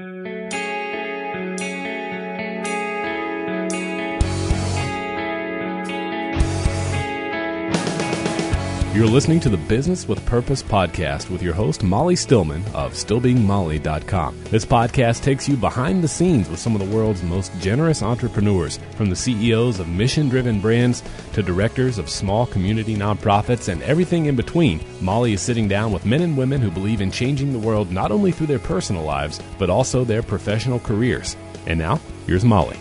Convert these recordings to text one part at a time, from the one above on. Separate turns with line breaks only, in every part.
Thank you. You're listening to the Business with Purpose podcast with your host, Molly Stillman of StillBeingMolly.com. This podcast takes you behind the scenes with some of the world's most generous entrepreneurs, from the CEOs of mission driven brands to directors of small community nonprofits and everything in between. Molly is sitting down with men and women who believe in changing the world not only through their personal lives, but also their professional careers. And now, here's Molly.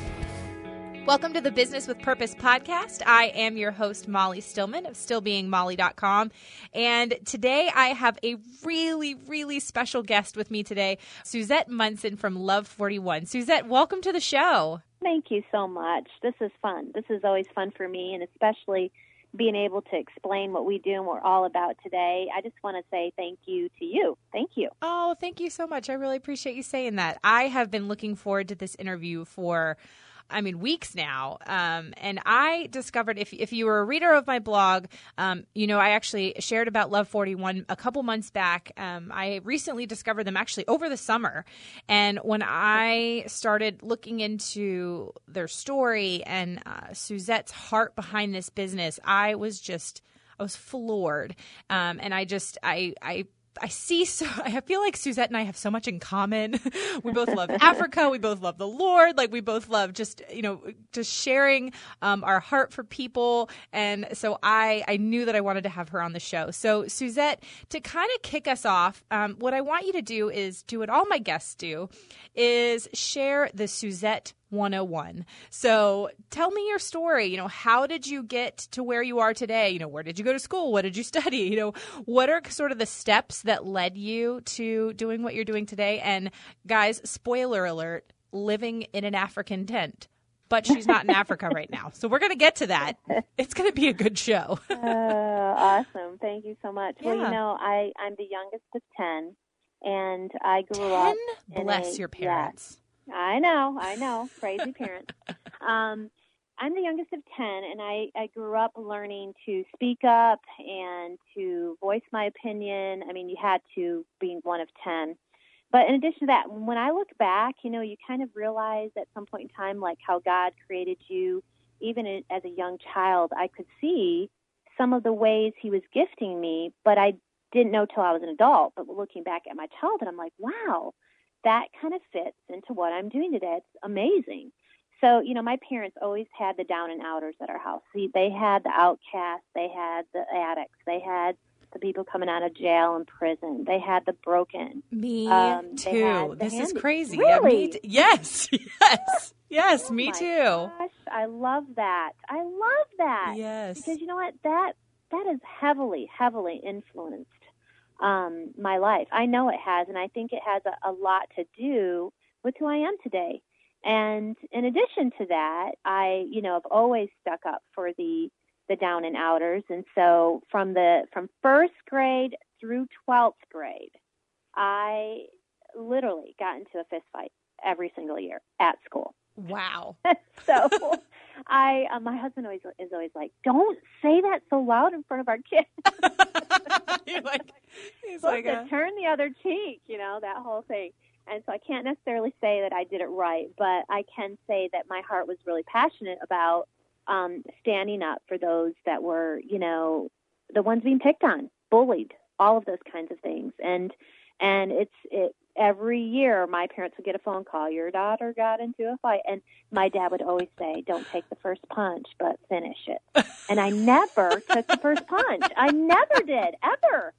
Welcome to the Business with Purpose podcast. I am your host, Molly Stillman of stillbeingmolly.com. And today I have a really, really special guest with me today, Suzette Munson from Love 41. Suzette, welcome to the show.
Thank you so much. This is fun. This is always fun for me, and especially being able to explain what we do and what we're all about today. I just want to say thank you to you. Thank you.
Oh, thank you so much. I really appreciate you saying that. I have been looking forward to this interview for I mean, weeks now. Um, and I discovered if, if you were a reader of my blog, um, you know, I actually shared about Love 41 a couple months back. Um, I recently discovered them actually over the summer. And when I started looking into their story and uh, Suzette's heart behind this business, I was just. I was floored, um, and I just I I I see so I feel like Suzette and I have so much in common. we both love Africa. We both love the Lord. Like we both love just you know just sharing um, our heart for people. And so I I knew that I wanted to have her on the show. So Suzette, to kind of kick us off, um, what I want you to do is do what all my guests do, is share the Suzette 101. So tell me your story. You know, how did you get to where you are today? You know, where did you go to school? What did you study? You know, what are sort of the steps that led you to doing what you're doing today? And guys, spoiler alert, living in an African tent. But she's not in Africa right now. So we're going to get to that. It's going to be a good show.
uh, awesome. Thank you so much.
Yeah.
Well, you know, I, I'm the youngest of 10, and I grew up. in
Bless
a-
your
yeah,
parents.
I know, I know, crazy parents. Um, I'm the youngest of 10, and I, I grew up learning to speak up and to voice my opinion. I mean, you had to, being one of 10. But in addition to that, when I look back, you know, you kind of realize at some point in time, like how God created you, even as a young child, I could see some of the ways He was gifting me, but I didn't know till I was an adult. But looking back at my childhood, I'm like, wow, that kind of fits into what I'm doing today. It's amazing. So, you know, my parents always had the down and outers at our house. See, they had the outcasts, they had the addicts, they had the people coming out of jail and prison, they had the broken.
Me
Um,
too. This is crazy. Yeah, me
Really?
t- yes, yes, yes.
Oh
me
my
too.
Gosh, I love that. I love that.
Yes.
Because you know what? That that has heavily, heavily influenced um, my life. I know it has, and I think it has a, a lot to do with who I am today. And in addition to that, I, you know, have always stuck up for the the down and outers. And so from the from first grade through twelfth grade, I literally got into a fist fight every single year at school.
Wow.
so I, uh, my husband always is always like, "Don't say that so loud in front of our kids."
You're like, he's like,
to
uh,
turn the other cheek, you know, that whole thing. And so I can't necessarily say that I did it right, but I can say that my heart was really passionate about um, standing up for those that were, you know, the ones being picked on, bullied, all of those kinds of things. And and it's it every year my parents would get a phone call, your daughter got into a fight, and my dad would always say, "Don't take the first punch, but finish it." And I never took the first punch. I never did ever.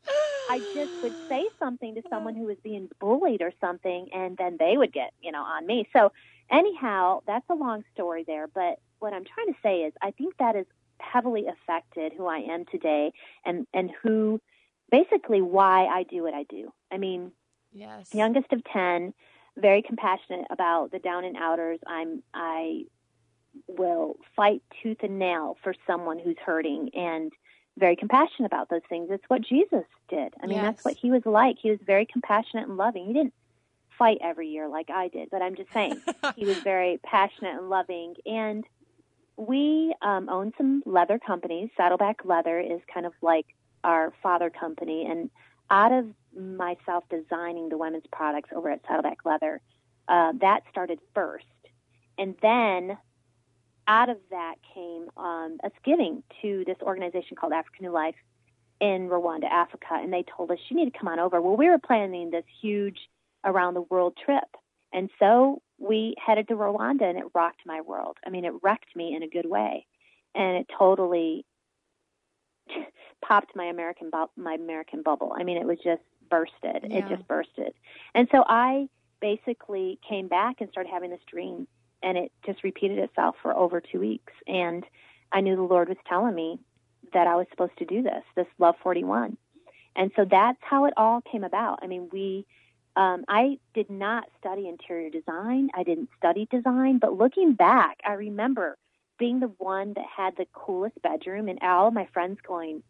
I just would say something to someone who was being bullied or something, and then they would get, you know, on me. So, anyhow, that's a long story there. But what I'm trying to say is, I think that has heavily affected who I am today, and and who, basically, why I do what I do. I mean,
yes.
youngest of 10 very compassionate about the down and outers. I'm i will fight tooth and nail for someone who's hurting and very compassionate about those things. It's what jesus did. I mean
Yes.
that's what he was like. He was very compassionate and loving. He didn't fight every year like i did but i'm just saying he was very passionate and loving. And we um, own some leather companies. Saddleback leather is kind of like our father company. And out of myself designing the women's products over at Saddleback Leather, uh, that started first. And then out of that came um, us giving to this organization called African New Life in Rwanda, Africa. And they told us, you need to come on over. Well, we were planning this huge around the world trip. And so we headed to Rwanda and it rocked my world. I mean, it wrecked me in a good way. And it totally popped my American bu- my American bubble. I mean, it was just bursted.
Yeah.
It just bursted. And so I basically came back and started having this dream and it just repeated itself for over 2 weeks and I knew the Lord was telling me that I was supposed to do this, this Love 41. And so that's how it all came about. I mean, we um, I did not study interior design. I didn't study design, but looking back, I remember being the one that had the coolest bedroom, and all of my friends going,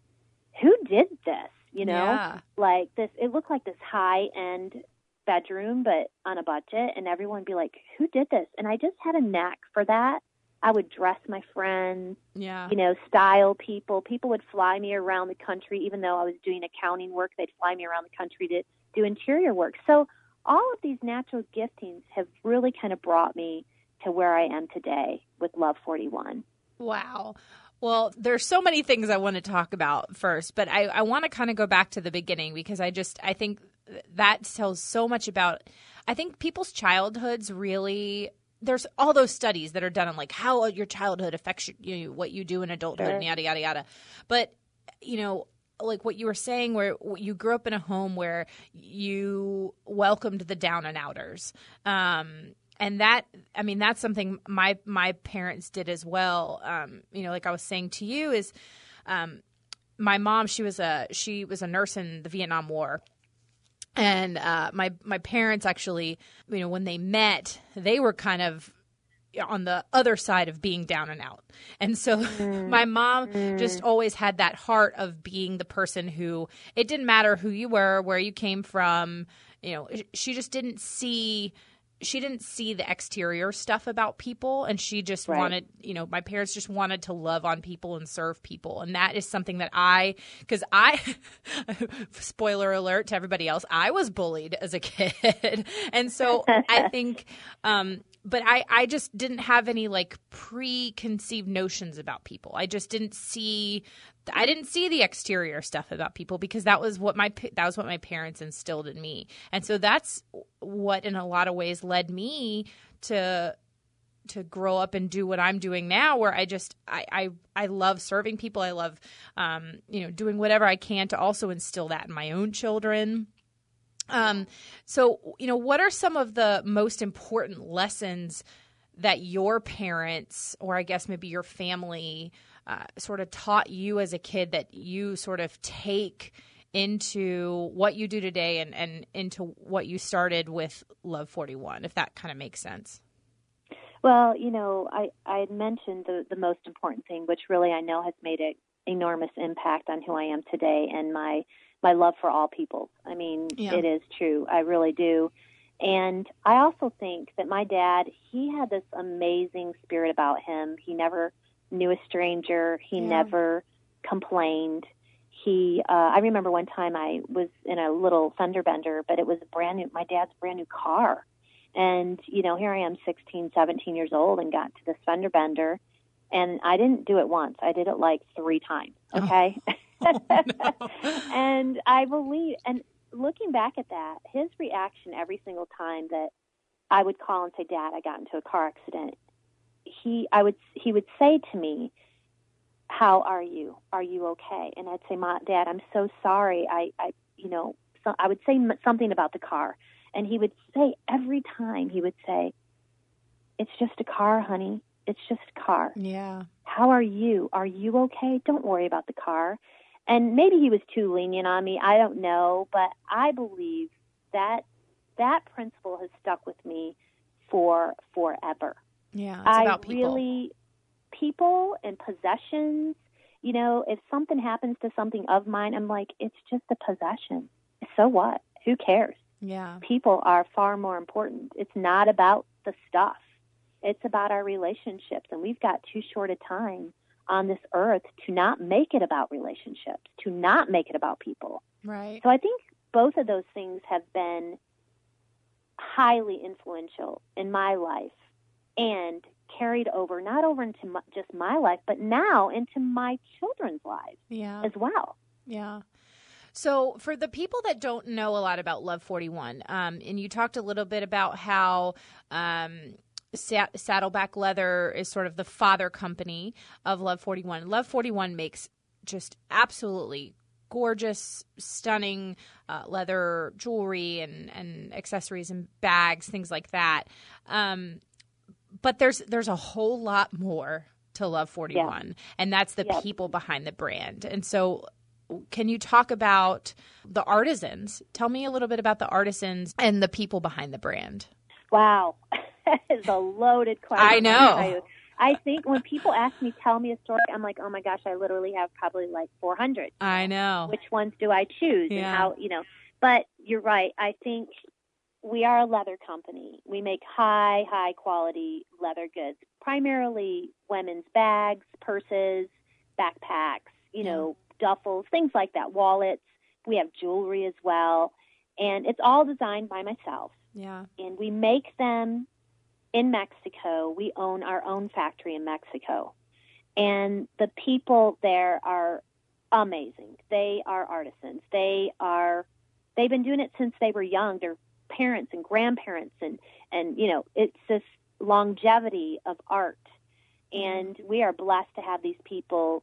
"Who did this?" You know,
Yeah.
like this. It looked like this high end bedroom, but on a budget, and everyone would be like, "Who did this?" And I just had a knack for that. I would dress my friends,
Yeah.
you know, style people. People would fly me around the country, even though I was doing accounting work. They'd fly me around the country to do interior work. So all of these natural giftings have really kind of brought me to where I am today with Love 41.
Wow. Well, there's so many things I want to talk about first, but I, I want to kind of go back to the beginning because I just I think that tells so much about I think people's childhoods really there's all those studies that are done on like how your childhood affects you, you know, what you do in adulthood
Sure.
and yada yada yada. But you know, like what you were saying where you grew up in a home where you welcomed the down and outers. Um and that i mean that's something my my parents did as well. Um you know like i was saying to you is um my mom she was a she was a nurse in the vietnam war. And uh my my parents actually you know when they met they were kind of on the other side of being down and out. And so my mom just always had that heart of being the person who it didn't matter who you were, where you came from, you know, she just didn't see she didn't see the exterior stuff about people and she just
Right.
wanted you know my parents just wanted to love on people and serve people and that is something that i because i spoiler alert to everybody else i was bullied as a kid and so i think um but I, I just didn't have any like preconceived notions about people. I just didn't see I didn't see the exterior stuff about people because that was what my that was what my parents instilled in me. And so that's what in a lot of ways led me to to grow up and do what I'm doing now where I just I I, I love serving people. I love um you know doing whatever I can to also instill that in my own children. Um, so, you know, what are some of the most important lessons that your parents, or I guess maybe your family, uh, sort of taught you as a kid that you sort of take into what you do today and, and into what you started with Love 41, if that kind of makes sense?
Well, you know, I, had mentioned the, the most important thing, which really I know has made an enormous impact on who I am today and my my love for all people. I mean,
Yeah.
it is true. I really do. And I also think that my dad, he had this amazing spirit about him. He never knew a stranger. He
Yeah.
never complained. He, uh, I remember one time I was in a little fender bender, but it was brand new, my dad's brand new car. And, you know, here I am 16, 17 years old and got to this fender bender. And I didn't do it once. I did it like three times. Okay. and I believe, and looking back at that, his reaction every single time that I would call and say, "Dad, I got into a car accident," he, I would, he would say to me, "How are you? Are you okay?" And I'd say, "My Dad, I'm so sorry. I, I, you know, so I would say something about the car, and he would say every time he would say, "It's just a car, honey. It's just a car."
Yeah.
How are you? Are you okay? Don't worry about the car. And maybe he was too lenient on me. I don't know, but I believe that that principle has stuck with me for forever.
Yeah. It's
I
about people.
really people and possessions, you know, if something happens to something of mine, I'm like, it's just a possession. So what? Who cares?
yeah.
people are far more important. It's not about the stuff. It's about our relationships. And we've got too short a time on this earth to not make it about relationships, to not make it about people.
Right.
So I think both of those things have been highly influential in my life and carried over not over into my, just my life but now into my children's lives
yeah.
as well
Yeah. So, for the people that don't know a lot about Love 41, um, and you talked a little bit about how um, Saddleback Leather is sort of the father company of Love 41. Love 41 makes just absolutely gorgeous, stunning uh, leather jewelry and, and accessories and bags, things like that. Um, but there's there's a whole lot more to Love 41, and that's the
Yep.
people behind the brand. And so, can you talk about the artisans? Tell me a little bit about the artisans and the people behind the brand.
Wow, that is a loaded question.
I know.
I'll tell you. I think when people ask me, tell me a story, I'm like, oh my gosh, I literally have probably like 400.
I know.
Which ones do I choose? And
Yeah.
how, you know, but you're right. I think we are a leather company. We make high, high quality leather goods, primarily women's bags, purses, backpacks, you know, duffels, things like that, wallets. We have jewelry as well. And it's all designed by myself
Yeah.
and we make them in Mexico. We own our own factory in Mexico. And the people there are amazing. They are artisans. They are they've been doing it since they were young. They're parents and grandparents and and you know, it's this longevity of art. And we are blessed to have these people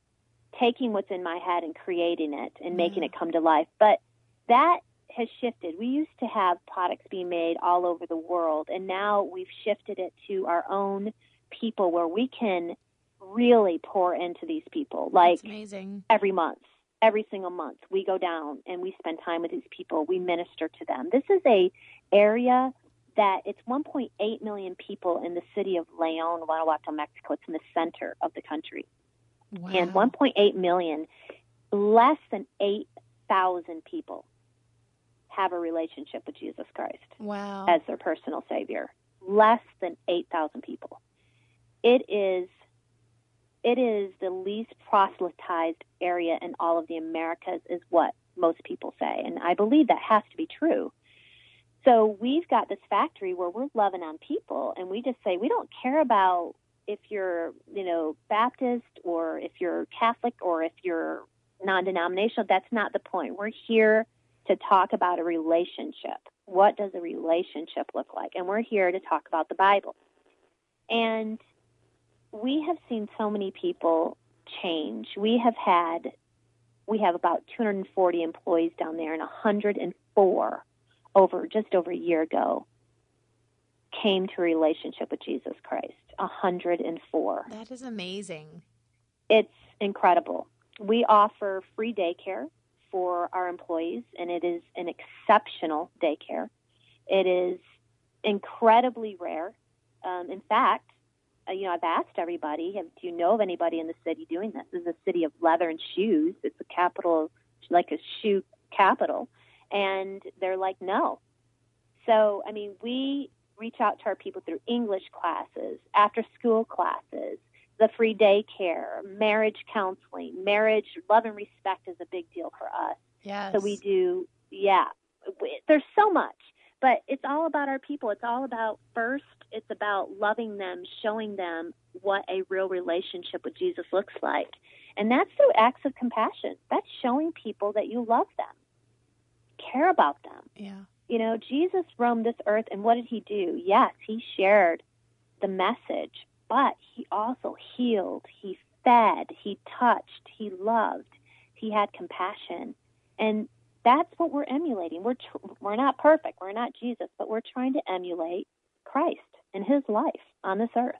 taking what's in my head and creating it and making mm-hmm. it come to life. But that has shifted. We used to have products being made all over the world, and now we've shifted it to our own people where we can really pour into these people. Like
amazing.
every month, every single month, we go down and we spend time with these people. We minister to them. This is a area that it's 1.8 million people in the city of Leon, Guanajuato, Mexico. It's in the center of the country
Wow.
and 1.8 million, less than 8,000 people have a relationship with Jesus Christ
wow.
as their personal Savior. Less than 8,000 people. It is. It is the least proselytized area in all of the Americas, is what most people say, and I believe that has to be true. So we've got this factory where we're loving on people, and we just say we don't care about if you're, you know, Baptist or if you're Catholic or if you're non-denominational. That's not the point. We're here to talk about a relationship. What does a relationship look like? And we're here to talk about the Bible. And we have seen so many people change. We have had, we have about 240 employees down there, and 104 over just over a year ago came to a relationship with Jesus Christ. 104
that is amazing.
it's incredible. We offer free daycare for our employees, and it is an exceptional daycare. It is incredibly rare. Um, in fact, uh, you know, I've asked everybody, do you know of anybody in the city doing this? This is a city of leather and shoes. It's a capital, like a shoe capital. And they're like, no. So, I mean, we reach out to our people through English classes, after school classes, the free daycare, marriage counseling, marriage, love and respect is a big deal for us.
Yes.
So we do, yeah, there's so much, but it's all about our people. It's all about first, it's about loving them, showing them what a real relationship with Jesus looks like. And that's through acts of compassion. That's showing people that you love them, care about them.
Yeah.
You know, Jesus roamed this earth, and what did he do? Yes, he shared the message, but he also healed, he fed, he touched, he loved, he had compassion. And that's what we're emulating. We're, tr- we're not perfect, we're not Jesus, but we're trying to emulate Christ and his life on this earth.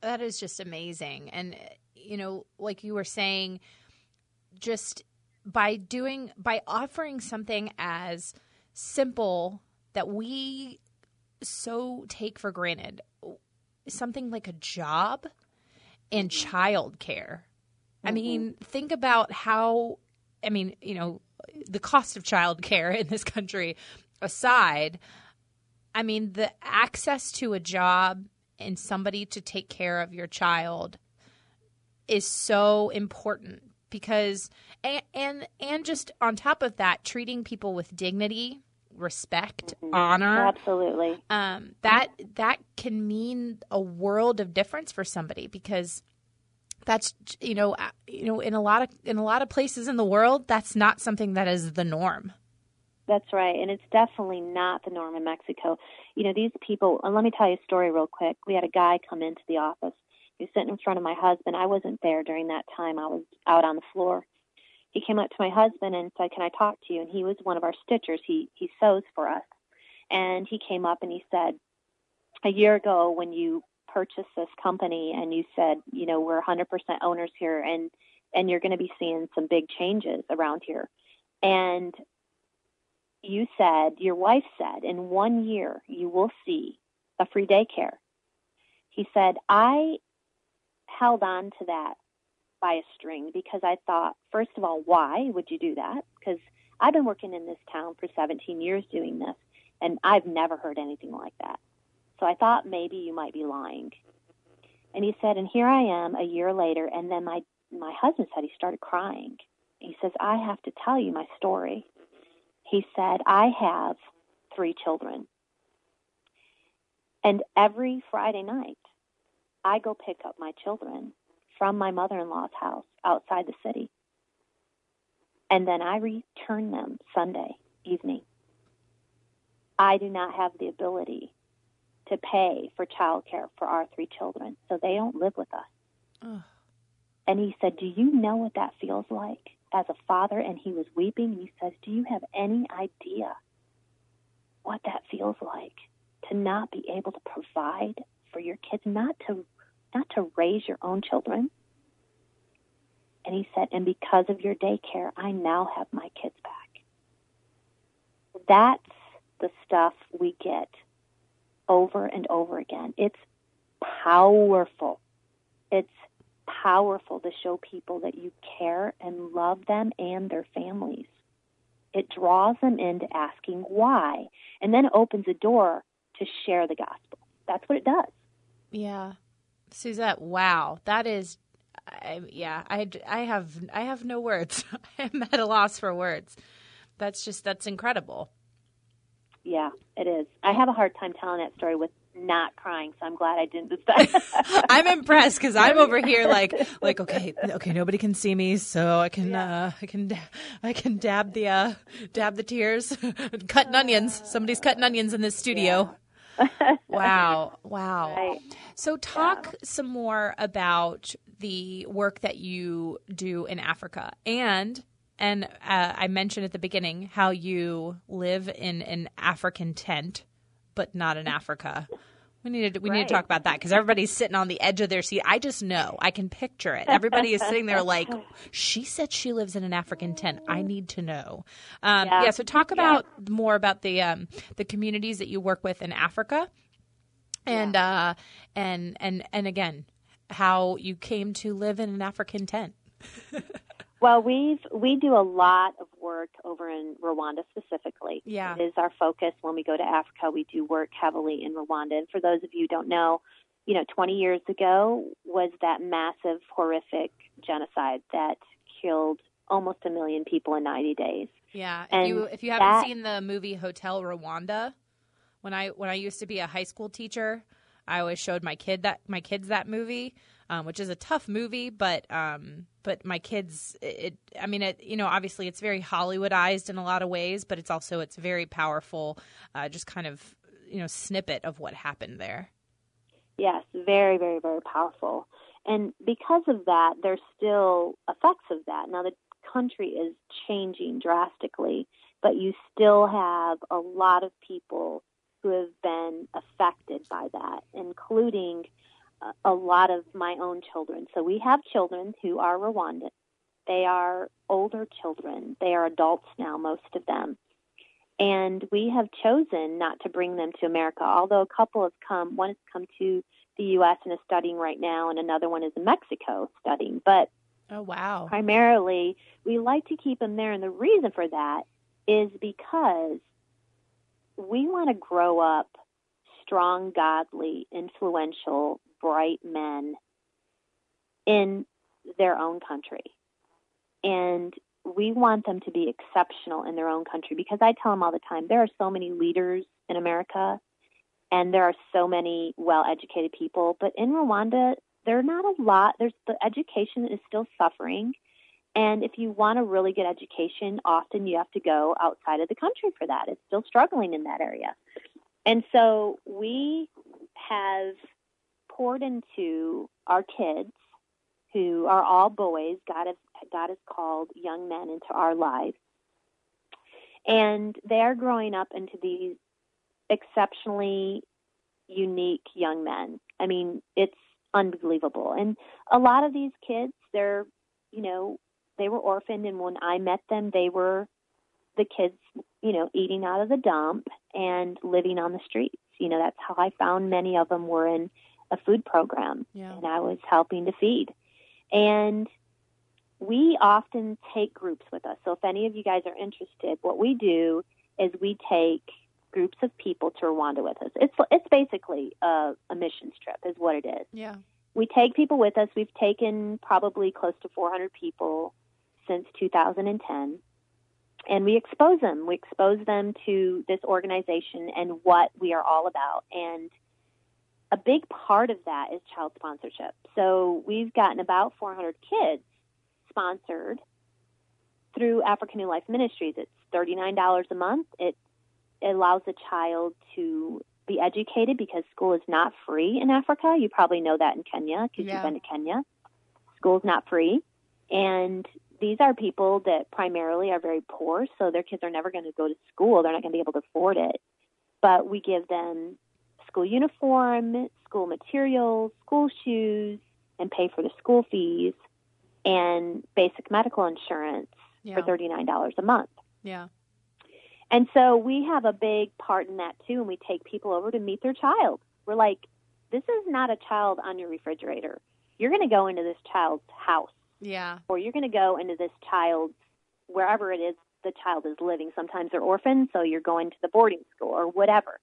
That is just amazing. And, you know, like you were saying, just by doing, by offering something as simple that we so take for granted, something like a job and mm-hmm. childcare. I mm-hmm. mean, think about how, I mean, you know, the cost of childcare in this country aside, I mean, the access to a job and somebody to take care of your child is so important because and and, and just on top of that treating people with dignity respect,
Mm-hmm.
honor.
Absolutely.
Um, that that can mean a world of difference for somebody because that's you know uh, you know in a lot of in a lot of places in the world that's not something that is the norm.
That's right, and it's definitely not the norm in Mexico. You know, these people. And let me tell you a story real quick. We had a guy come into the office. He was sitting in front of my husband. I wasn't there during that time. I was out on the floor. He came up to my husband and said, "Can I talk to you?" And he was one of our stitchers. He he sews for us. And he came up and he said, "A year ago, when you purchased this company, and you said, you know, we're 100% owners here, and and you're going to be seeing some big changes around here." And you said, your wife said, in one year you will see a free daycare. He said, I held on to that by a string because I thought, first of all, why would you do that? Because I've been working in this town for 17 years doing this, and I've never heard anything like that. So I thought maybe you might be lying. And he said, and here I am a year later, and then my my husband said he started crying. He says, I have to tell you my story. He said, I have three children. And every Friday night, I go pick up my children from my mother in law's house outside the city. And then I return them Sunday evening. I do not have the ability to pay for childcare for our three children, so they don't live with us.
Ugh.
And he said, Do you know what that feels like as a father? And he was weeping. And he says, Do you have any idea what that feels like to not be able to provide for your kids, not to not to raise your own children? And he said, And because of your daycare, I now have my kids back. That's the stuff we get over and over again. It's powerful. It's powerful to show people that you care and love them and their families. It draws them into asking why and then opens a door to share the gospel. That's what it does.
Yeah, Suzette. Wow, that is. I, yeah, I, I have I have no words. I'm at a loss for words. That's just that's incredible.
Yeah, it is. I have a hard time telling that story with not crying, so I'm glad I didn't this time.
I'm impressed because I'm over here like like okay okay nobody can see me so I can uh, I can I can dab the uh, dab the tears cutting onions somebody's cutting onions in this studio. Wow. Wow.
Right.
so talk some more about the work that you do in africa and and uh, i mentioned at the beginning how you live in an african tent but not in africa we need to we need to talk about that because everybody's sitting on the edge of their seat. I just know I can picture it. Everybody is sitting there like, she said she lives in an African tent. I need to know. Um, yeah.
Yeah.
So talk about more about the um, the communities that you work with in Africa, and uh, and and and again, how you came to live in an African tent.
Well, we've we do a lot of work over in Rwanda specifically.
Yeah.
it is our focus when we go to Africa. We do work heavily in Rwanda. And for those of you who don't know, you know, 20 years ago was that massive, horrific genocide that killed almost a million people in 90 days.
Yeah. If
And
you if you haven't
that-
seen the movie Hotel Rwanda, when I when I used to be a high school teacher, I always showed my kid that my kids that movie, um, which is a tough movie, but um, but my kids, it, I mean, it you know, obviously it's very Hollywoodized in a lot of ways, but it's also it's very powerful, uh, just kind of you know snippet of what happened there.
Yes, very, very, very powerful. And because of that, there's still effects of that. Now, the country is changing drastically, but you still have a lot of people who have been affected by that, including a- lot of my own children. So we have children who are Rwandan. They are older children. They are adults now, most of them. And we have chosen not to bring them to America, although a couple have come. One has come to the U.S. and is studying right now, and another one is in Mexico studying. But
Oh wow!
primarily, we like to keep them there. And the reason for that is because we want to grow up strong, godly, influential, bright men in their own country. And we want them to be exceptional in their own country because I tell them all the time there are so many leaders in America and there are so many well educated people, but in Rwanda, there are not a lot. There's the education is still suffering. And if you want a really good education, often you have to go outside of the country for that. It's still struggling in that area. And so we have poured into our kids who are all boys. God has, God has called young men into our lives. And they're growing up into these exceptionally unique young men. I mean, it's unbelievable. And a lot of these kids, they're, you know, they were orphaned, and when I met them, they were the kids, you know, eating out of the dump and living on the streets. You know, that's how I found many of them were in a food program,
yeah.
and I was helping to feed. And we often take groups with us. So if any of you guys are interested, what we do is we take groups of people to Rwanda with us. It's it's basically a, a missions trip, is what it is.
Yeah.
We take people with us. We've taken probably close to 400 people since 2010, and we expose them. We expose them to this organization and what we are all about. And a big part of that is child sponsorship. So we've gotten about 400 kids sponsored through African New Life Ministries. It's $39 a month. It allows a child to be educated because school is not free in Africa. You probably know that in Kenya because
Yeah.
you've been to Kenya. School's not free. And these are people that primarily are very poor, so their kids are never going to go to school. They're not going to be able to afford it. But we give them school uniform, school materials, school shoes, and pay for the school fees and basic medical insurance
Yeah.
for $39 a month.
Yeah.
And so we have a big part in that too, and we take people over to meet their child. We're like, this is not a child on your refrigerator. You're going to go into this child's house,
Yeah.
or you're going to go into this child's wherever it is the child is living. Sometimes they're orphans, so you're going to the boarding school or whatever.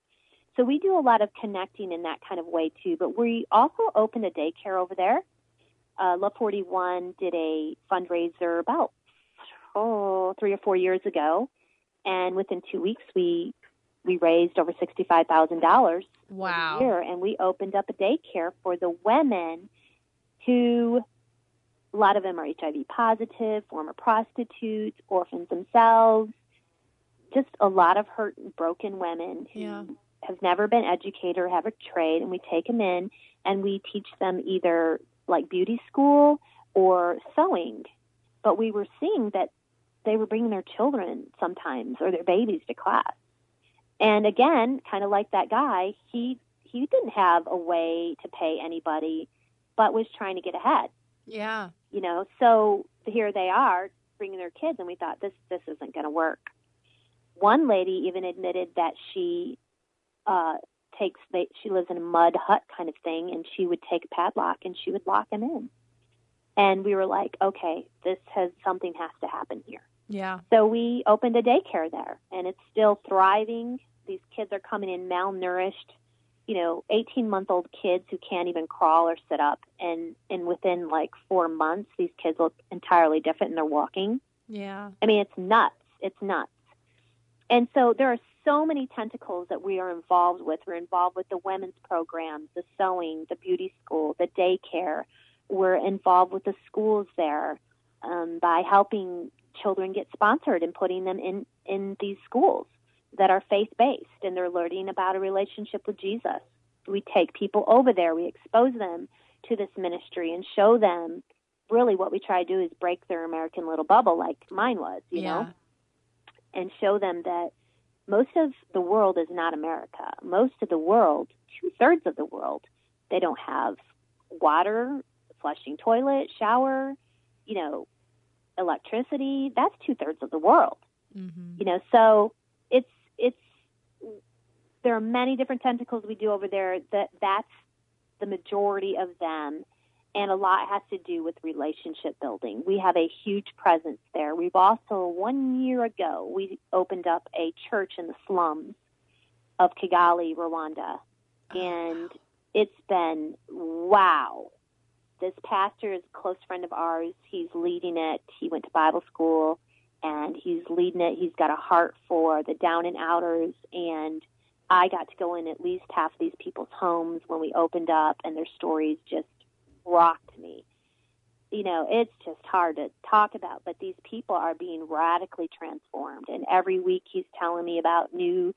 So we do a lot of connecting in that kind of way too. But we also opened a daycare over there. Uh, Love 41 did a fundraiser about oh three or four years ago, and within two weeks we we raised over sixty five thousand dollars
Wow.
year, and we opened up a daycare for the women who a lot of them are HIV positive, former prostitutes, orphans themselves, just a lot of hurt and broken women who
Yeah.
Have never been educated or have a trade, and we take them in and we teach them either like beauty school or sewing. But we were seeing that they were bringing their children sometimes or their babies to class. And again, kind of like that guy, he he didn't have a way to pay anybody, but was trying to get ahead.
Yeah.
You know, so here they are bringing their kids, and we thought this this isn't going to work. One lady even admitted that she uh, takes they, she lives in a mud hut kind of thing, and she would take a padlock and she would lock him in. And we were like, okay, this has something has to happen here.
Yeah.
So we opened a daycare there, and it's still thriving. These kids are coming in malnourished, you know, 18 month old kids who can't even crawl or sit up. And, and within like four months, these kids look entirely different and they're walking.
Yeah.
I mean, it's nuts. It's nuts. And so there are so many tentacles that we are involved with. We're involved with the women's programs, the sewing, the beauty school, the daycare. We're involved with the schools there um, by helping children get sponsored and putting them in, in these schools that are faith based and they're learning about a relationship with Jesus. We take people over there, we expose them to this ministry and show them really what we try to do is break their American little bubble like mine was, you
yeah.
know, and show them that most of the world is not America. Most of the world, two thirds of the world, they don't have water, flushing toilet, shower, you know, electricity. That's two thirds of the world.
Mm-hmm.
You know, so it's it's there are many different tentacles we do over there. That that's the majority of them, and a lot has to do with relationship building. We have a huge presence there. We've also one year ago we opened up a church in the slums of Kigali, Rwanda, oh, and it's been wow. This pastor is a close friend of ours. He's leading it. He went to Bible school. and he's leading it. He's got a heart for the down and outers, and I got to go in at least half of these people's homes when we opened up, and their stories just rocked me. You know, it's just hard to talk about, but these people are being radically transformed, and every week he's telling me about new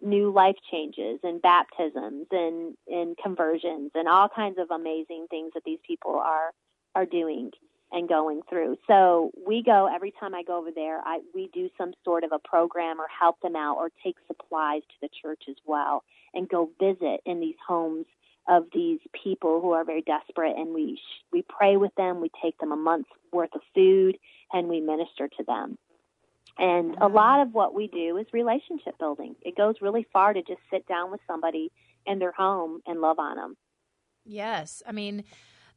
new life changes and baptisms and and conversions and all kinds of amazing things that these people are are doing and going through. So we go every time I go over there. I we do some sort of a program or help them out or take supplies to the church as well and go visit in these homes of these people who are very desperate and we we pray with them. We take them a month's worth of food and we minister to them. And a lot of what we do is relationship building. It goes really far to just sit down with somebody in their home and love on them.
Yes. I mean,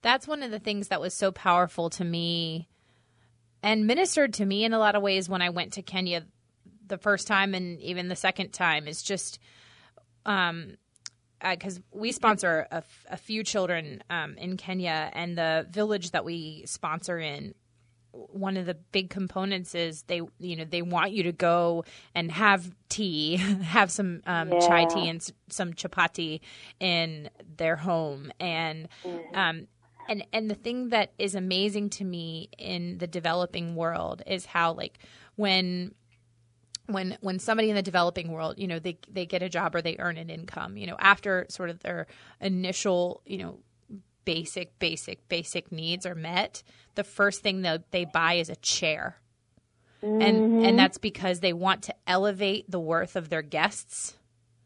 that's one of the things that was so powerful to me and ministered to me in a lot of ways when I went to Kenya the first time and even the second time is just um because uh, we sponsor a, f- a few children um, in Kenya, and the village that we sponsor in, one of the big components is they, you know, they want you to go and have tea, have some um, yeah. chai tea and some chapati in their home, and mm-hmm. um, and and the thing that is amazing to me in the developing world is how like when when when somebody in the developing world you know they they get a job or they earn an income you know after sort of their initial you know basic basic basic needs are met the first thing that they buy is a chair mm-hmm. and and that's because they want to elevate the worth of their guests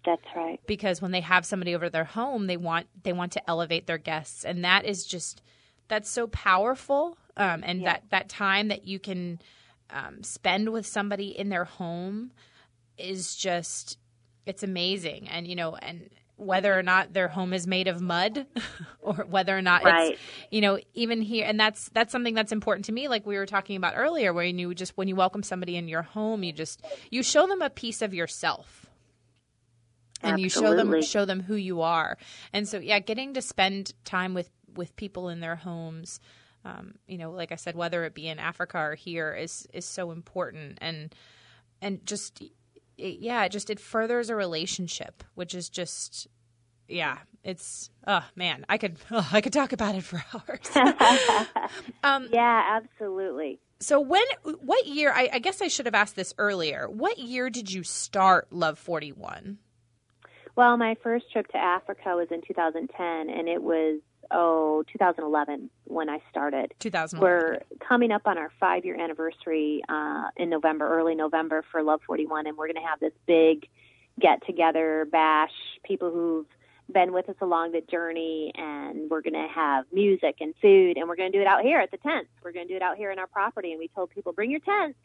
that's right.
Because when they have somebody over their home, they want they want to elevate their guests, and that is just that's so powerful. Um, and yeah. that that time that you can um, spend with somebody in their home is just it's amazing. And you know, and whether or not their home is made of mud or whether or not right. it's you know even here and that's that's something that's important to me like we were talking about earlier where you just when you welcome somebody in your home you just you show them a piece of yourself and you show them show them who you are. And so yeah, getting to spend time with with people in their homes um, you know, like I said, whether it be in Africa or here is is so important, and and just it, yeah, it just it furthers a relationship, which is just yeah, it's oh man, I could oh, I could talk about it for hours.
um, yeah, absolutely.
So when what year? I, I guess I should have asked this earlier. What year did you start Love Forty One?
Well, my first trip to Africa was in 2010, and it was oh 2011 when I started.
2011.
We're coming up on our five year anniversary uh, in November, early November for Love 41, and we're going to have this big get together bash. People who've been with us along the journey, and we're going to have music and food, and we're going to do it out here at the tents. We're going to do it out here in our property, and we told people bring your tents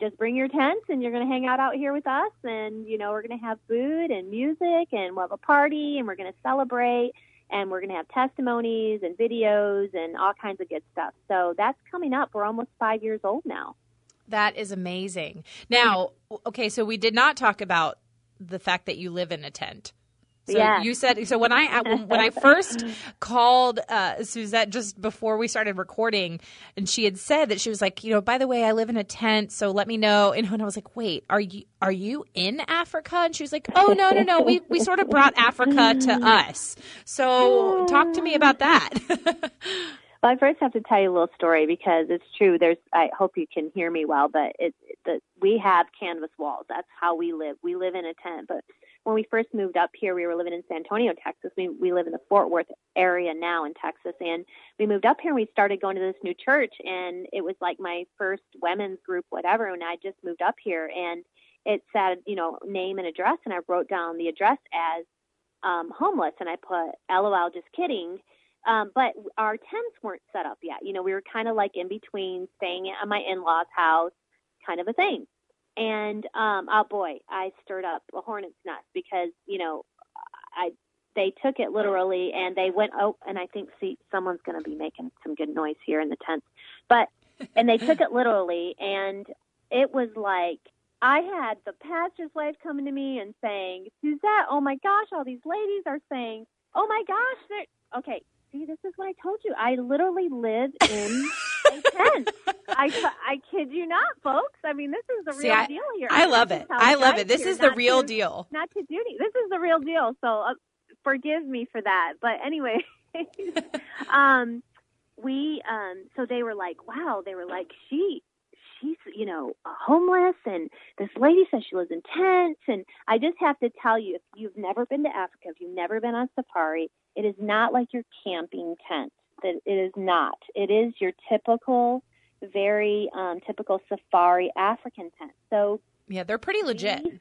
just bring your tents and you're going to hang out out here with us and you know we're going to have food and music and we'll have a party and we're going to celebrate and we're going to have testimonies and videos and all kinds of good stuff. So that's coming up. We're almost five years old now.
That is amazing. Now okay so we did not talk about the fact that you live in a tent so yeah. you said so when I when I first called uh, Suzette just before we started recording, and she had said that she was like, you know, by the way, I live in a tent, so let me know. And, I was like, wait, are you are you in Africa? And she was like, oh no no no, we we sort of brought Africa to us. So talk to me about that.
well, I first have to tell you a little story because it's true. There's I hope you can hear me well, but it's that we have canvas walls. That's how we live. We live in a tent, but when we first moved up here, we were living in San Antonio, Texas. We, we live in the Fort Worth area now in Texas. And we moved up here and we started going to this new church. And it was like my first women's group, whatever. And I just moved up here and it said, you know, name and address. And I wrote down the address as um, homeless. And I put LOL, just kidding. Um, but our tents weren't set up yet. You know, we were kind of like in between staying at my in law's house, kind of a thing. And um, oh boy, I stirred up a hornet's nest because you know I they took it literally and they went oh and I think see someone's going to be making some good noise here in the tent, but and they took it literally and it was like I had the pastor's wife coming to me and saying, Suzette, oh my gosh, all these ladies are saying, oh my gosh, they're okay. See, this is what I told you. I literally live in intense. I, I kid you not, folks. I mean, this is the
See,
real
I-
deal here.
I love it. I love it. This is the real
to-
deal.
Not to Judy. This is the real deal. So uh, forgive me for that. But anyway, um, we um, so they were like, wow. They were like, she. She's, you know, uh, homeless, and this lady says she lives in tents. And I just have to tell you, if you've never been to Africa, if you've never been on safari, it is not like your camping tent. That it is not. It is your typical, very um, typical safari African tent. So
Yeah, they're pretty legit.
these-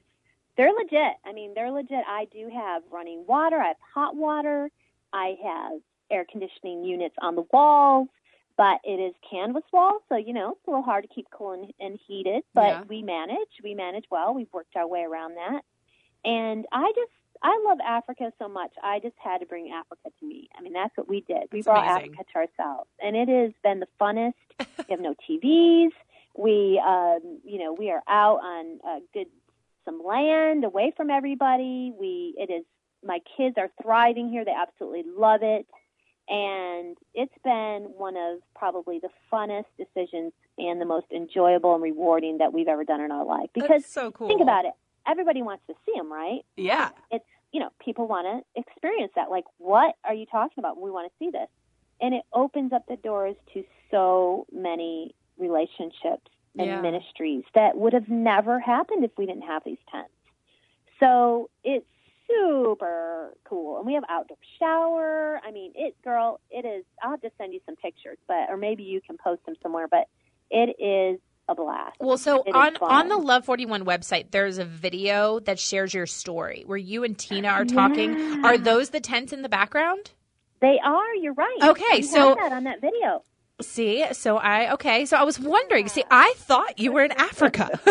They're legit. I mean, they're legit. I do have running water. I have hot water. I have air conditioning units on the walls, but it is canvas walls, so you know it's a little hard to keep cool and, and heated. But
Yeah.
we manage. We manage well. We've worked our way around that, and I just I love Africa so much. I just had to bring Africa to me. I mean, that's what we did. We
That's
brought
amazing.
Africa to ourselves, and it has been the funnest. we have no TVs. We, um, you know, we are out on uh, good some land away from everybody. We it is my kids are thriving here. They absolutely love it. And it's been one of probably the funnest decisions and the most enjoyable and rewarding that we've ever done in our life. Because
That's so cool.
think about it, everybody wants to see them, right?
Yeah.
It's you know people want to experience that. Like, what are you talking about? We want to see this, and it opens up the doors to so many relationships and
Yeah.
ministries that would have never happened if we didn't have these tents. So it's super cool, and we have outdoor shower. I mean, it, girl, it is. I'll just send you some pictures, but or maybe you can post them somewhere. But it is a blast.
Well, so
It
on on the Love 41 website, there's a video that shares your story where you and Tina are talking.
Yeah.
Are those the tents in the background?
They are. You're right.
Okay, so-
that on that video.
See, so I okay, so I was wondering. See, I thought you were in Africa.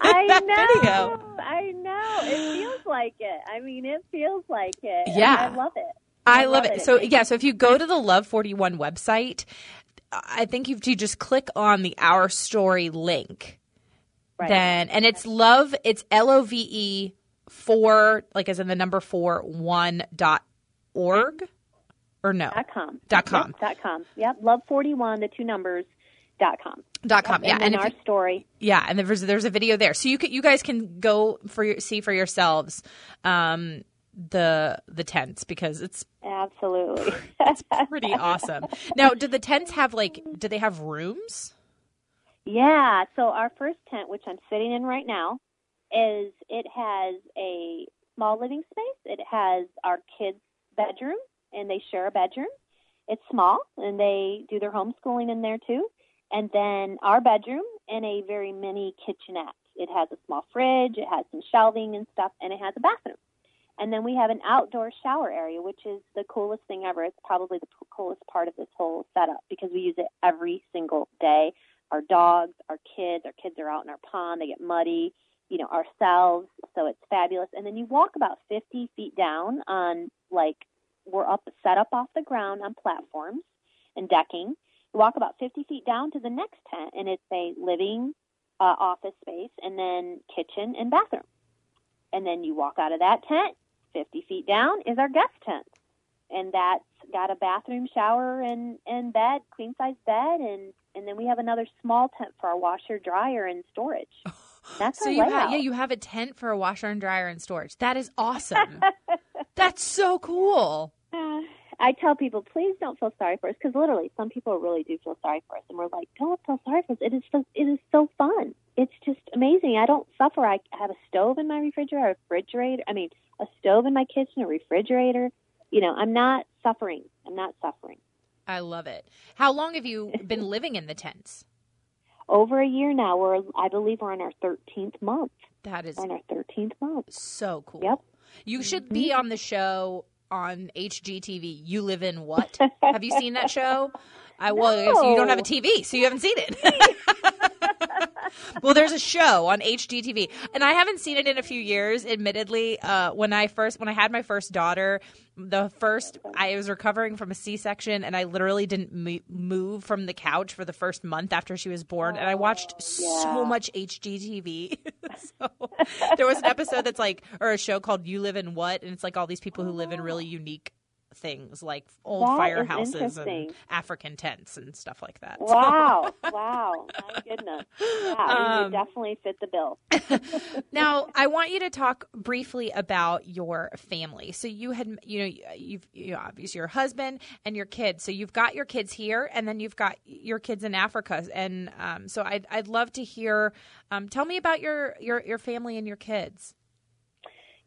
I know.
video.
I know. It feels like it. I mean, it feels like it.
Yeah.
I love it.
I
I
love
love
it.
it.
So yeah, so if you go to the Love 41 website, I think if you just click on the Our Story link,
Right.
then and it's love it's L O V E four like as in the number four one dot org or no
dot com.
Dot com.
Yep, dot com. Yep. Love forty one. The two numbers. Dot com.
dot com yeah
and
and
our
you-
story.
yeah and there's there's a video there so you can you guys can go for your, see for yourselves um the the tents because it's
Absolutely.
it's pretty awesome now do the tents have like do they have rooms
Yeah. So our first tent, which I'm sitting in right now, is it has a small living space. It has our kids' bedroom, and they share a bedroom. It's small, and they do their homeschooling in there too. And then our bedroom and a very mini kitchenette. It has a small fridge. It has some shelving and stuff, and it has a bathroom. And then we have an outdoor shower area, which is the coolest thing ever. It's probably the coolest part of this whole setup because we use it every single day our dogs, our kids. Our kids are out in our pond. They get muddy, you know, ourselves. So it's fabulous. And then you walk about 50 feet down on, like, we're up, set up off the ground on platforms and decking. You walk about 50 feet down to the next tent, and it's a living uh, office space and then kitchen and bathroom. And then you walk out of that tent, 50 feet down is our guest tent. And that's got a bathroom, shower, and, and bed, queen size bed, and and then we have another small tent for our washer, dryer, and storage. That's
so you have yeah you have a tent for a washer and dryer and storage that is awesome that's so cool
Uh, I tell people, please don't feel sorry for us because literally, some people really do feel sorry for us, and we're like, don't feel sorry for us. It is so, it is so fun. It's just amazing. I don't suffer. I have a stove in my refrigerator, a refrigerator. I mean, a stove in my kitchen, a refrigerator. You know, I'm not suffering. I'm not suffering.
I love it how long have you been living in the tents
Over a year now. We're, I believe, we're in our 13th month.
that is
We're in our 13th month.
so cool
Yep.
you mm-hmm. should be on the show on HGTV. You live in what? have you seen that show? I well, I guess you don't have a TV, so you haven't seen it. well, there's a show on HGTV, and I haven't seen it in a few years. Admittedly, uh, when I first when I had my first daughter, the first I was recovering from a C-section, and I literally didn't mo- move from the couch for the first month after she was born, and I watched so much HGTV. there was an episode that's like, or a show called "You Live in What," and it's like all these people who live in really unique things like old
That
firehouses and. African tents and stuff like that. So-
Wow, wow, my goodness. Yeah,
Um,
you definitely fit the bill.
now, I want you to talk briefly about your family. So you had, you know, you've you know, obviously your husband and your kids. So you've got your kids here, and then you've got your kids in Africa. And um, so I'd I'd love to hear. Um, tell me about your your your family and your kids.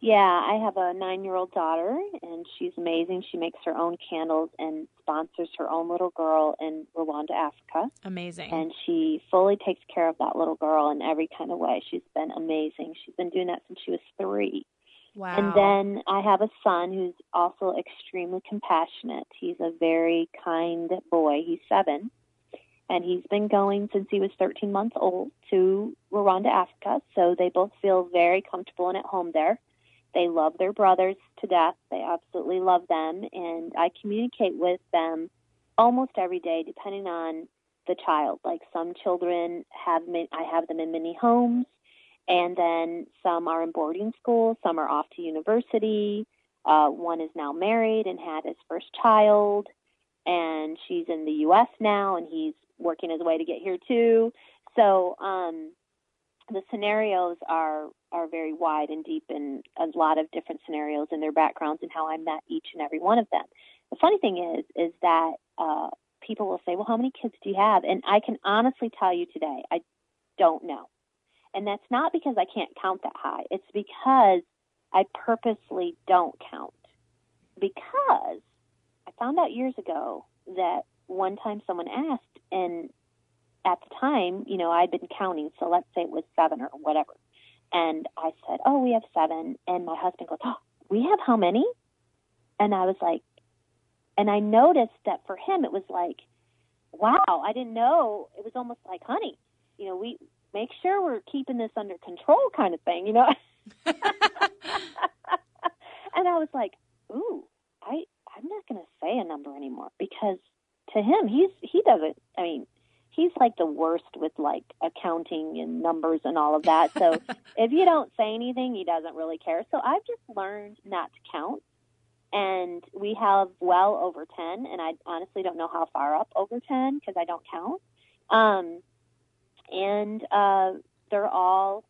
Yeah, I have a nine year old daughter, and she's amazing. She makes her own candles and sponsors her own little girl in Rwanda, Africa.
Amazing.
And she fully takes care of that little girl in every kind of way. She's been amazing. She's been doing that since she was three.
wow.
And then I have a son who's also extremely compassionate. He's a very kind boy. He's seven. And he's been going since he was 13 months old to Rwanda, Africa. So they both feel very comfortable and at home there. They love their brothers to death. They absolutely love them. And I communicate with them almost every day, depending on the child. Like some children have, I have them in many homes and then some are in boarding school, some are off to university. Uh, one is now married and had his first child, and she's in the U.S. now, and he's working his way to get here too. So um, the scenarios are are very wide and deep, in a lot of different scenarios and their backgrounds and how I met each and every one of them. The funny thing is, is that uh, people will say, "Well, how many kids do you have?" And I can honestly tell you today, I don't know. And that's not because I can't count that high. It's because I purposely don't count. Because I found out years ago that one time someone asked, and at the time, you know, I'd been counting, so let's say it was seven or whatever. And I said, Oh, we have seven. And my husband goes, Oh, we have how many? And I was like, and I noticed that for him, it was like, wow, I didn't know. It was almost like, honey, you know, we make sure we're keeping this under control kind of thing, you know? and I was like, ooh, I, I'm not going to say a number anymore because to him, he's, he doesn't, I mean, he's like the worst with like accounting and numbers and all of that. So if you don't say anything, he doesn't really care. So I've just learned not to count. And we have well over 10, and I honestly don't know how far up over 10 because I don't count. Um, and uh, they're all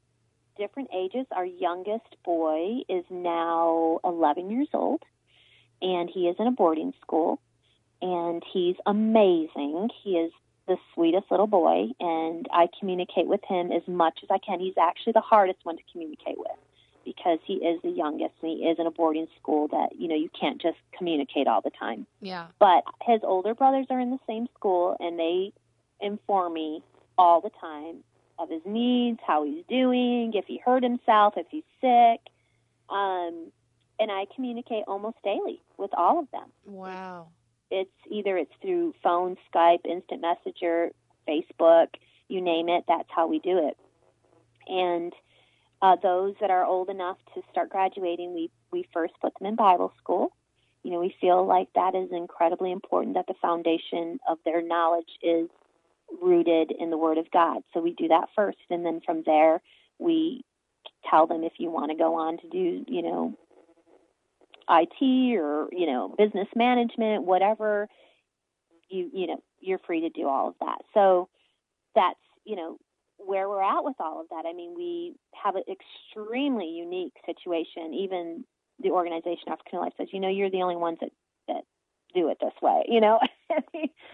different ages. Our youngest boy is now 11 years old, and he is in a boarding school, and he's amazing. He is the sweetest little boy, and I communicate with him as much as I can. He's actually the hardest one to communicate with because he is the youngest and he is in a boarding school that, you know, you can't just communicate all the time.
yeah.
But his older brothers are in the same school and they inform me all the time of his needs, how he's doing, if he hurt himself, if he's sick. Um, and I communicate almost daily with all of them.
Wow.
It's either it's through phone, Skype, instant messenger, Facebook, you name it, that's how we do it. And uh, those that are old enough to start graduating, we, we first put them in Bible school. You know, we feel like that is incredibly important that the foundation of their knowledge is rooted in the Word of God. So we do that first. And then from there, we tell them if you want to go on to do, you know, IT or, you know, business management, whatever, you, you know, you're free to do all of that. So that's, you know, where we're at with all of that. I mean, we have an extremely unique situation. Even the organization African Life says, you know, you're the only ones that, that do it this way, you know.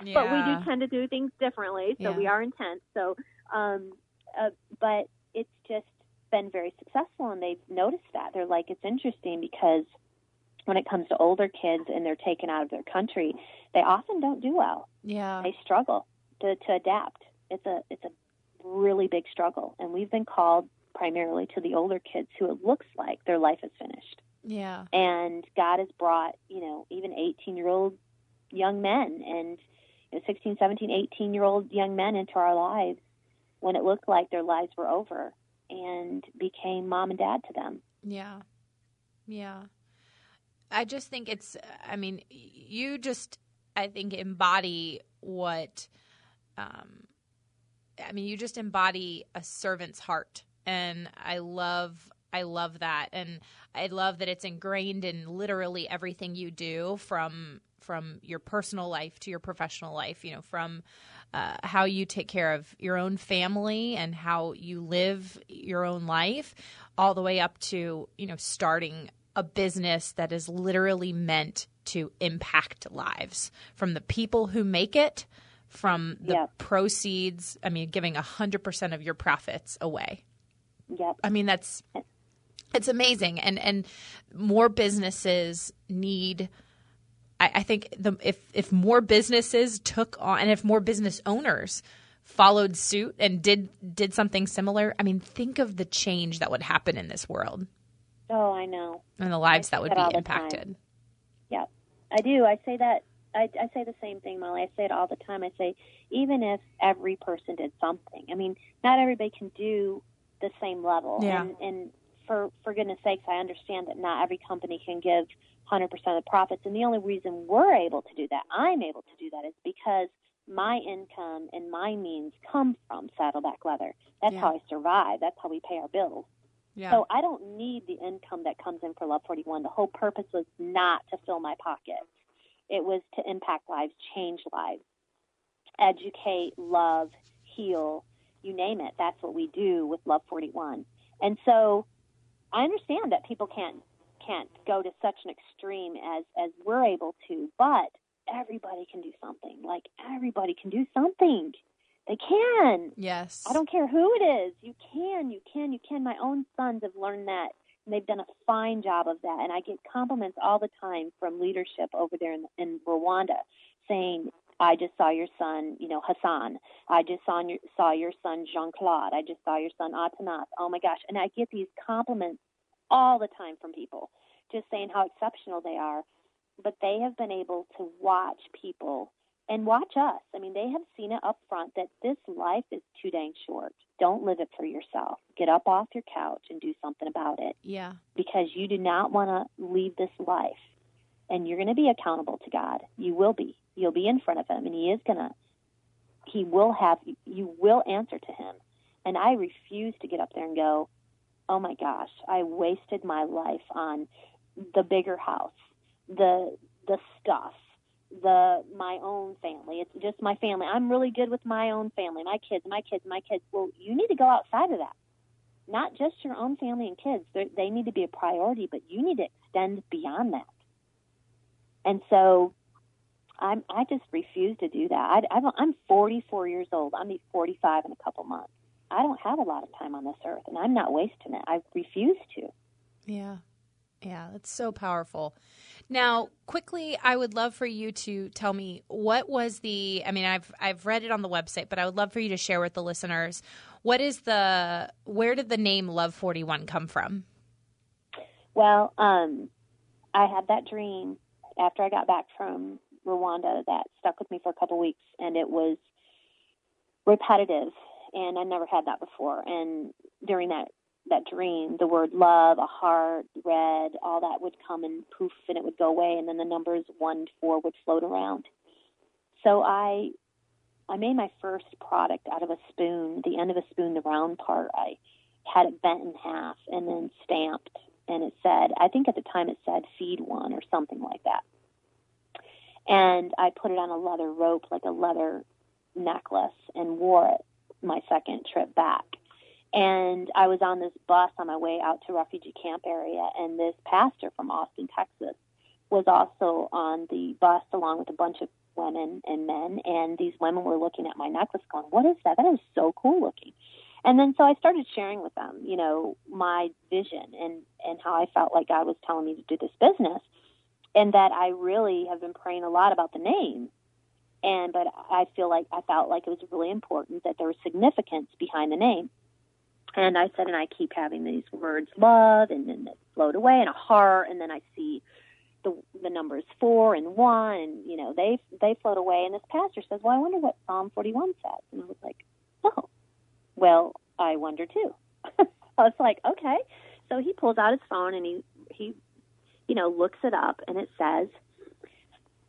Yeah.
but we do tend to do things differently, so
Yeah.
we are intense. So, um, uh, but it's just been very successful, and they've noticed that. They're like, it's interesting because when it comes to older kids and they're taken out of their country, they often don't do well.
yeah.
They struggle to, to adapt. It's a it's a really big struggle, and we've been called primarily to the older kids who it looks like their life is finished.
Yeah.
And God has brought, you know, even 18 year old young men and you know, 16, 17, 18 year old young men into our lives when it looked like their lives were over and became mom and dad to them.
Yeah. Yeah. I just think it's, I mean, you just, I think, embody what, um, I mean, you just embody a servant's heart. And I love I love that, and I love that it's ingrained in literally everything you do, from from your personal life to your professional life. You know, from uh, how you take care of your own family and how you live your own life, all the way up to you know starting a business that is literally meant to impact lives from the people who make it from the
Yep.
proceeds i mean giving 100% of your profits away
Yep.
i mean that's it's amazing and and more businesses need I, I think the if if more businesses took on and if more business owners followed suit and did did something similar i mean think of the change that would happen in this world
Oh, I know.
and the lives that would be
that all the time.
impacted
Yep. I do. I say that. I, I say the same thing, Molly. I say it all the time. I say, even if every person did something, I mean, not everybody can do the same level.
Yeah.
And, and for, for goodness sakes, I understand that not every company can give 100% of the profits. And the only reason we're able to do that, I'm able to do that, is because my income and my means come from Saddleback Leather. That's
Yeah.
how I survive. That's how we pay our bills.
Yeah
So I don't need the income that comes in for Love 41. The whole purpose was not to fill my pockets. It was to impact lives, change lives, educate, love, heal, you name it. That's what we do with Love 41. And so I understand that people can't can't go to such an extreme as as we're able to, but everybody can do something. Like everybody can do something. They can.
yes
I don't care who it is. You can, you can, you can. My own sons have learned that, and they've done a fine job of that. And I get compliments all the time from leadership over there in, in Rwanda, saying, "I just saw your son, you know, Hassan. I just saw your saw your son Jean Claude. I just saw your son Atanas. Oh my gosh!" And I get these compliments all the time from people, just saying how exceptional they are. But they have been able to watch people and watch us. I mean, they have seen it up front that this life is too dang short. Don't live it for yourself. Get up off your couch and do something about it
yeah
because you do not want to leave this life. And you're going to be accountable to God. You will be. You'll be in front of Him, and He is going to, He will have, you will answer to Him. And I refuse to get up there and go, oh my gosh, I wasted my life on the bigger house, the the stuff, the my own family. It's just my family. I'm really good with my own family, my kids, my kids, my kids. Well, you need to go outside of that. Not just your own family and kids. They're, they need to be a priority, but you need to extend beyond that. And so, I'm I just refuse to do that. I, I don't, I'm 44 years old. I'm 45 in a couple months. I don't have a lot of time on this earth, and I'm not wasting it. I refuse to.
Yeah. Yeah, that's so powerful. Now, quickly, I would love for you to tell me what was the I mean, I've I've read it on the website, but I would love for you to share with the listeners what is the where did the name Love 41 come from?
Well, um, I had that dream after I got back from Rwanda that stuck with me for a couple weeks, and it was repetitive, and I never had that before. And during that that dream, the word love, a heart, red, all that would come and poof, and it would go away, and then the numbers one four would float around. So I I made my first product out of a spoon, the end of a spoon, the round part. I had it bent in half and then stamped and it said, I think at the time it said feed one or something like that. And I put it on a leather rope, like a leather necklace, and wore it my second trip back. And I was on this bus on my way out to refugee camp area, and this pastor from Austin, Texas, was also on the bus along with a bunch of women and men. And these women were looking at my necklace, going, "What is that? That is so cool looking." And then so I started sharing with them, you know, my vision and and how I felt like God was telling me to do this business, and that I really have been praying a lot about the name. And but I feel like I felt like it was really important that there was significance behind the name. And I said, and I keep having these words, love, and then they float away, and a heart, and then I see the the numbers four and one, and you know they they float away. And this pastor says, "Well, I wonder what Psalm 41 says." And I was like, "Oh, well, I wonder too." I was like, "Okay." So he pulls out his phone and he he, you know, looks it up, and it says,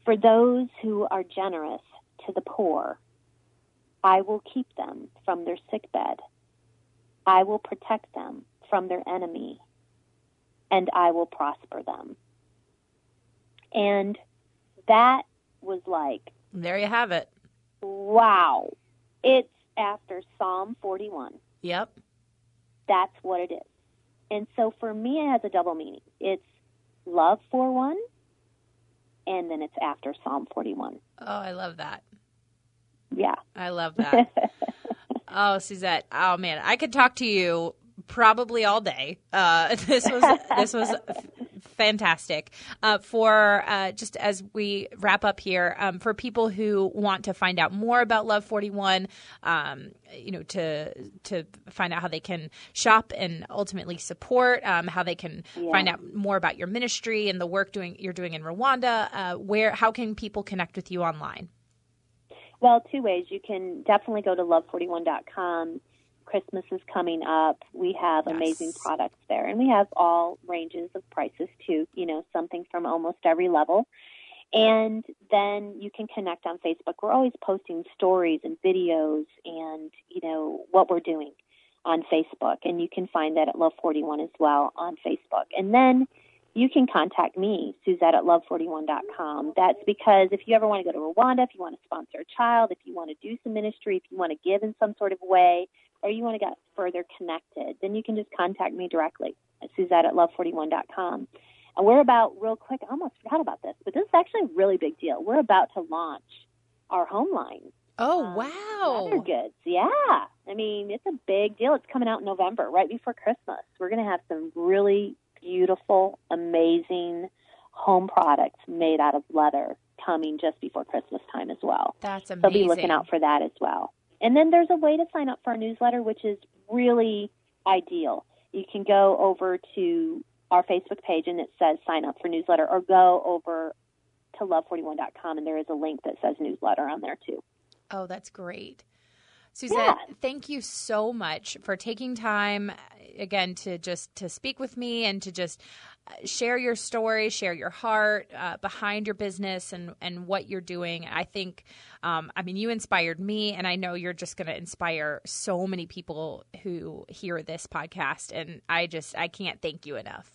"For those who are generous to the poor, I will keep them from their sick bed. I will protect them from their enemy and I will prosper them. And that was like,
there you have it.
Wow. It's after Psalm 41.
Yep.
That's what it is. And so for me, it has a double meaning. It's love for one, and then it's after Psalm 41.
Oh, I love that.
Yeah.
I love that. oh, Suzette. Oh man, I could talk to you probably all day. Uh, this was this was fantastic. Uh, for uh, just as we wrap up here, um, for people who want to find out more about Love Forty One, um, you know, to to find out how they can shop and ultimately support, um, how they can
Yeah.
find out more about your ministry and the work doing you're doing in Rwanda. Uh, where how can people connect with you online?
Well, two ways. You can definitely go to love41.com. Christmas is coming up. We have
Yes.
amazing products there, and we have all ranges of prices too. You know, something from almost every level. And then you can connect on Facebook. We're always posting stories and videos and, you know, what we're doing on Facebook. And you can find that at Love 41 as well on Facebook. And then you can contact me, Suzette at love41.com. That's because if you ever want to go to Rwanda, if you want to sponsor a child, if you want to do some ministry, if you want to give in some sort of way, or you want to get further connected, then you can just contact me directly at Suzette at love41.com. And we're about, real quick, I almost forgot about this, but this is actually a really big deal. We're about to launch our home line.
Oh
um,
wow!
Leather goods. Yeah. I mean, it's a big deal. It's coming out in November, right before Christmas. We're going to have some really beautiful, amazing home products made out of leather coming just before Christmas time as well.
That's amazing.
So be looking out for that as well. And then there's a way to sign up for our newsletter, which is really ideal. You can go over to our Facebook page and it says sign up for newsletter, or go over to love41.com and there is a link that says newsletter on there too.
Oh, that's great. Suzette,
Yeah.
thank you so much for taking time uh, again to just to speak with me and to just uh, share your story, share your heart uh, behind your business and and what you're doing. I think, um, I mean, you inspired me, and I know you're just going to inspire so many people who hear this podcast. And I just I can't thank you enough.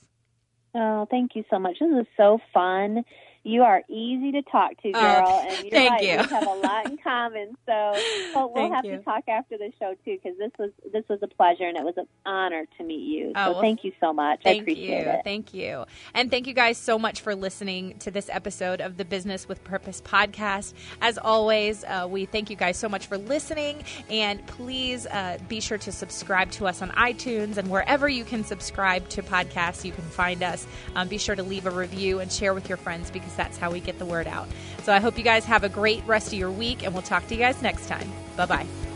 Oh, thank you so much. This is so fun. You are easy to talk to,
Oh,
girl, and you're
thank
right.
you.
We have a lot in common. So well, we'll have
you.
to talk after the show too, because this was this was a pleasure and it was an honor to meet you.
Oh, well,
thank you so much. I
Thank
appreciate
you.
it.
Thank you. And thank you guys so much for listening to this episode of the Business with Purpose podcast. As always, uh, we thank you guys so much for listening. And please uh, be sure to subscribe to us on iTunes and wherever you can subscribe to podcasts, you can find us. Um, be sure to leave a review and share with your friends because that's how we get the word out. So I hope you guys have a great rest of your week, and we'll talk to you guys next time. Bye bye.